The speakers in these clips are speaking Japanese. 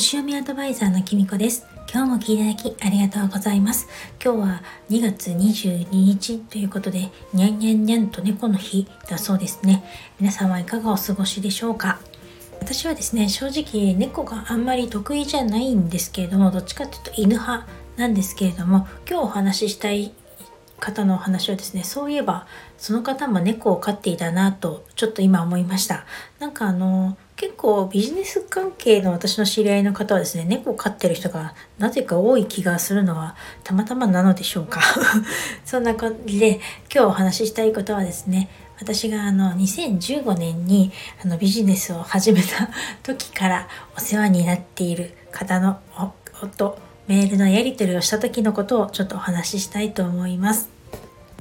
星読みアドバイザーのきみこです。今日も聞いていただきありがとうございます。今日は2月22日ということでにゃんにゃんにゃんと猫の日だそうですね。皆さんはいかがお過ごしでしょうか？私はですね正直猫があんまり得意じゃないんですけれどもどっちかというと犬派なんですけれども今日お話ししたい方のお話をですねそういえばその方も猫を飼っていたなとちょっと今思いました。なんかあの結構ビジネス関係の私の知り合いの方はですね猫を飼ってる人がなぜか多い気がするのはたまたまなのでしょうか？そんな感じで今日お話ししたいことはですね私があの2015年にあのビジネスを始めた時からお世話になっている方の夫メールのやり取りをした時のことをちょっとお話ししたいと思います。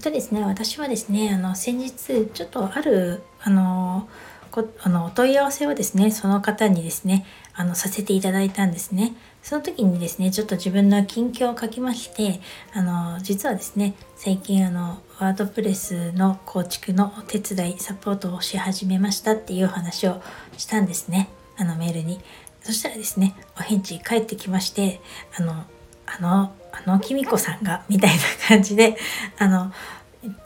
とですね私はですねあの先日ちょっとあるあのこあのお問い合わせをですねその方にですねあのさせていただいたんですね。その時にですねちょっと自分の近況を書きましてあの実はですね最近あのワードプレスの構築のお手伝いサポートをし始めましたっていう話をしたんですね。あのメールに。そしたらですねお返事返ってきましてあのあのあのきみこさんがみたいな感じであの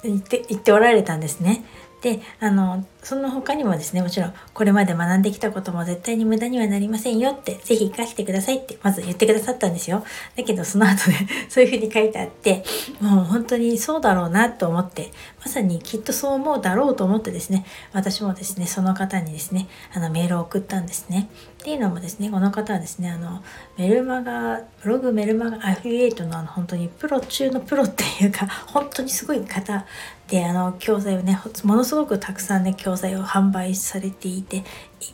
言って言っておられたんですね。であのその他にもですねもちろんこれまで学んできたことも絶対に無駄にはなりませんよって是非生かしてくださいってまず言ってくださったんですよ。だけどその後で そういうふうに書いてあってもう本当にそうだろうなと思ってまさにきっとそう思うだろうと思ってですね私もですねその方にですねあのメールを送ったんですね。っていうのもですねこの方はですねあのメルマガブログメルマガアフィリエイトのあの本当にプロ中のプロっていうか本当にすごい方であの教材をねものすごくたくさんね教教材を販売されていて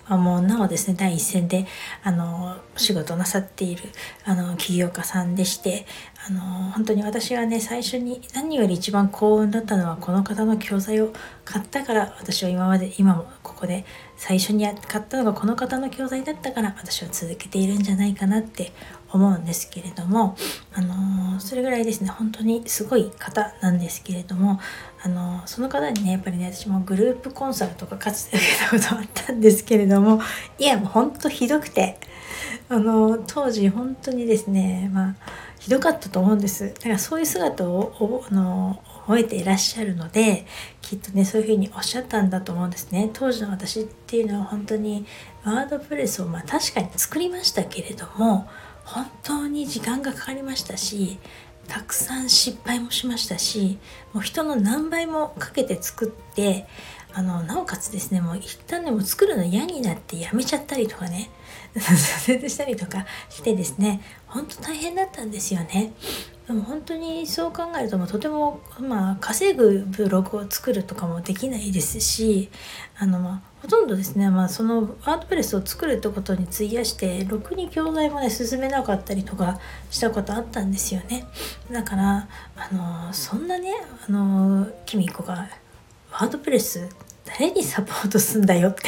今もなおですね第一線であの仕事なさっているあの起業家さんでしてあの本当に私はね最初に何より一番幸運だったのはこの方の教材を買ったから私は今まで今もここで最初に買ったのがこの方の教材だったから私は続けているんじゃないかなって思うんですけれども、あのー、それぐらいですね本当にすごい方なんですけれども、あのー、その方にねやっぱりね私もグループコンサルとかかつて受けたことあったんですけれどもいやもう本当ひどくて、あのー、当時本当にですねまあひどかったと思うんです。だからそういう姿をあの覚えていらっしゃるのできっとねそういうふうにおっしゃったんだと思うんですね。当時の私っていうのは本当にワードプレスをまあ確かに作りましたけれども本当に時間がかかりましたしたくさん失敗もしましたしもう人の何倍もかけて作ってあのなおかつですねもう一旦でも作るの嫌になってやめちゃったりとかね挫折したりとかしてですね本当大変だったんですよね。でも本当にそう考えるともうとても、まあ、稼ぐブログを作るとかもできないですしあの、ま、ほとんどですね、まあ、そのワードプレスを作るってことに費やしてろくに教材もね進めなかったりとかしたことあったんですよね。だからあのそんなねあのキミコがワードプレス誰にサポートすんだよって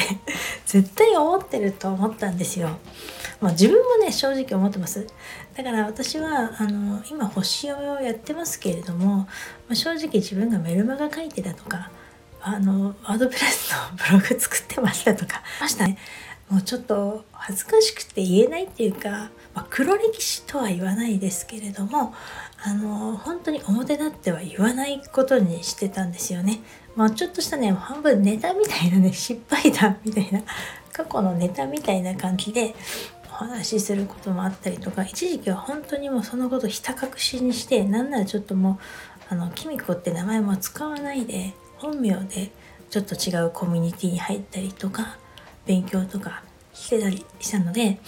絶対思ってると思ったんですよ。まあ、自分もね正直思ってます。だから私はあの今星読みをやってますけれども、まあ、正直自分がメルマガ書いてたとかあのワードプレスのブログ作ってましたとかましたねもうちょっと恥ずかしくて言えないっていうか、まあ、黒歴史とは言わないですけれどもあの本当に表立っては言わないことにしてたんですよね。まあ、ちょっとしたね半分ネタみたいなね失敗談みたいな過去のネタみたいな感じでお話しすることもあったりとか一時期は本当にもうそのことひた隠しにしてなんならちょっともうあのキミコって名前も使わないで本名でちょっと違うコミュニティに入ったりとか勉強とかしてたりしたので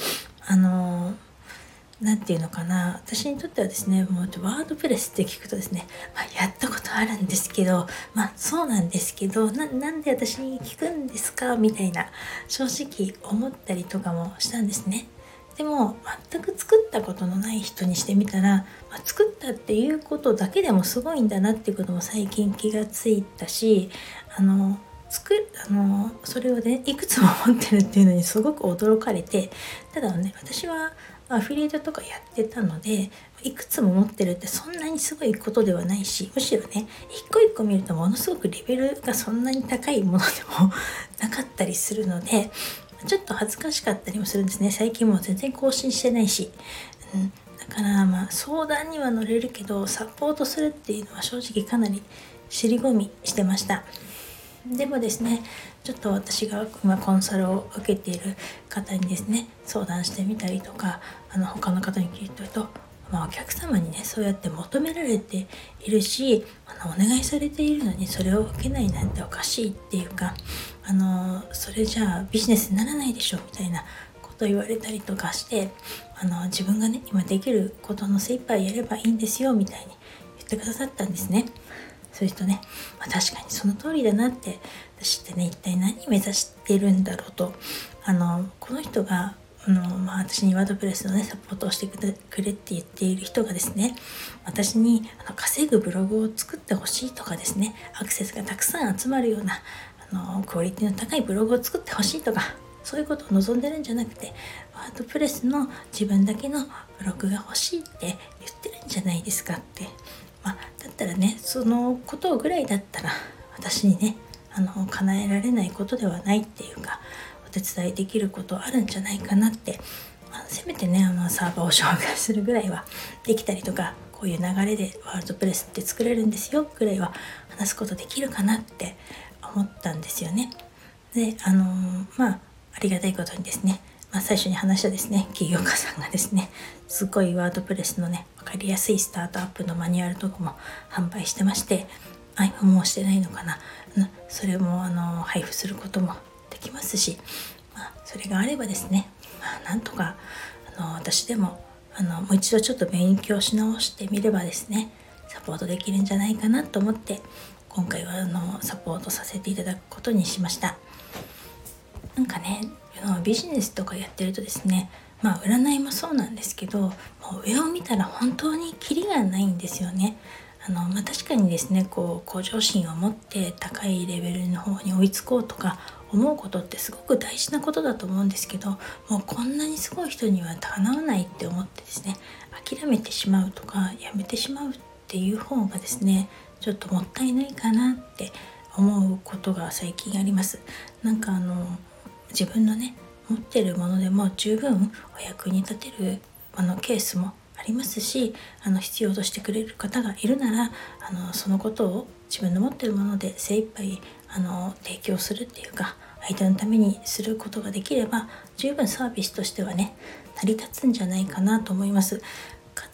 あの何て言うのかな私にとってはですねもうワードプレスって聞くとですね、まあ、やったことあるんですけどまあそうなんですけどなんで私に聞くんですかみたいな正直思ったりとかもしたんですね。でも全く作ったことのない人にしてみたら、まあ、作ったっていうことだけでもすごいんだなっていうことも最近気がついたしあの作あのそれをねいくつも持ってるっていうのにすごく驚かれてただね私はアフィリエイトとかやってたのでいくつも持ってるってそんなにすごいことではないしむしろね一個一個見るとものすごくレベルがそんなに高いものでも なかったりするのでちょっと恥ずかしかったりもするんですね。最近もう全然更新してないし、うん、だからまあ相談には乗れるけどサポートするっていうのは正直かなり尻込みしてました。でもですねちょっと私が今コンサルを受けている方にですね相談してみたりとかあの他の方に聞いてるとまあ、お客様にねそうやって求められているしあのお願いされているのにそれを受けないなんておかしいっていうかあのそれじゃあビジネスにならないでしょみたいなこと言われたりとかしてあの自分がね今できることの精一杯やればいいんですよみたいに言ってくださったんですね。そういう人ね、まあ、確かにその通りだなって私ってね一体何目指してるんだろうとあのこの人があの、まあ、私にワードプレスのねサポートをしてくれって言っている人がですね私にあの稼ぐブログを作ってほしいとかですねアクセスがたくさん集まるようなのクオリティの高いブログを作ってほしいとかそういうことを望んでるんじゃなくてワードプレスの自分だけのブログが欲しいって言ってるんじゃないですかって、まあ、だったらねそのことぐらいだったら私にねあの叶えられないことではないっていうかお手伝いできることあるんじゃないかなって、まあ、せめてねあのサーバーを紹介するぐらいはできたりとかこういう流れでワールドプレスって作れるんですよぐらいは話すことできるかなって思ったんですよね。であの、まあありがたいことにですね、まあ、最初に話したですね起業家さんがですねすごいワードプレスのね分かりやすいスタートアップのマニュアルとかも販売してましてあ今もしてないのかなそれもあの配布することもできますし、まあ、それがあればですね、まあ、なんとかあの私でもあのもう一度ちょっと勉強し直してみればですねサポートできるんじゃないかなと思って今回はあのサポートさせていただくことにしました。なんかねビジネスとかやってるとですねまあ占いもそうなんですけど上を見たら本当にキリがないんですよね。あの、まあ、確かにですねこう向上心を持って高いレベルの方に追いつこうとか思うことってすごく大事なことだと思うんですけどもうこんなにすごい人にはかなわないって思ってですね諦めてしまうとかやめてしまうっていう方がですねちょっともったいないかなって思うことが最近ありますなんかあの自分のね持ってるものでも十分お役に立てるあのケースもありますしあの必要としてくれる方がいるならあのそのことを自分の持ってるもので精一杯あの提供するっていうか相手のためにすることができれば十分サービスとしてはね成り立つんじゃないかなと思います。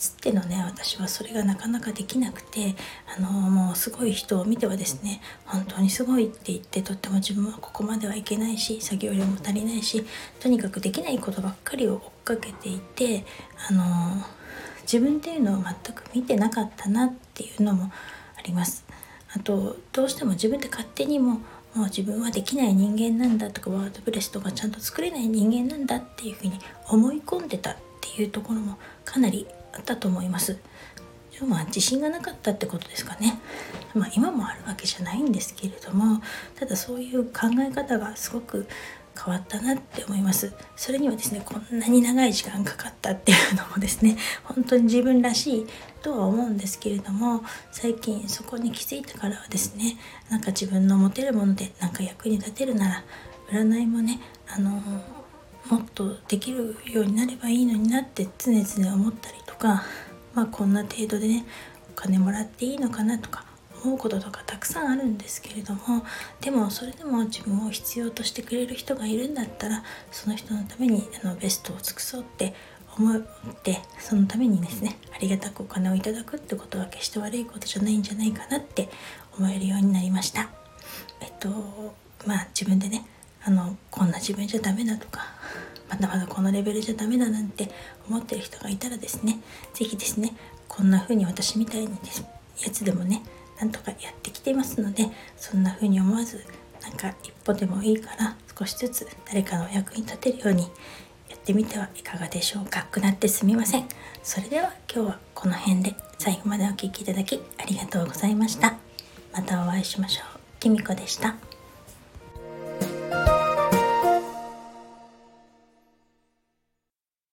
かつてのね私はそれがなかなかできなくてあのもうすごい人を見てはですね本当にすごいって言ってとっても自分はここまではいけないし作業量も足りないしとにかくできないことばっかりを追っかけていてあの自分っていうのを全く見てなかったなっていうのもあります。あとどうしても自分で勝手にももう自分はできない人間なんだとかワードプレスとかちゃんと作れない人間なんだっていうふうに思い込んでたっていうところもかなりあったと思います。まあ自信がなかったってことですかね。まあ今もあるわけじゃないんですけれどもただそういう考え方がすごく変わったなって思いますそれにはですねこんなに長い時間かかったっていうのもですね本当に自分らしいとは思うんですけれども最近そこに気づいてからはですねなんか自分の持てるものでなんか役に立てるなら占いもねあのもっとできるようになればいいのになって常々思ったりかまあこんな程度でねお金もらっていいのかなとか思うこととかたくさんあるんですけれどもでもそれでも自分を必要としてくれる人がいるんだったらその人のためにあのベストを尽くそうって思ってそのためにですねありがたくお金をいただくってことは決して悪いことじゃないんじゃないかなって思えるようになりました。えっとまあ自分でねあのこんな自分じゃダメだとかまだまだこのレベルじゃダメだなんて思ってる人がいたらですね是非ですねこんな風に私みたいにです。やつでもねなんとかやってきていますのでそんな風に思わずなんか一歩でもいいから少しずつ誰かのお役に立てるようにやってみてはいかがでしょうか。くなってすみません。それでは今日はこの辺で最後までお聴きいただきありがとうございました。またお会いしましょう。きみこでした。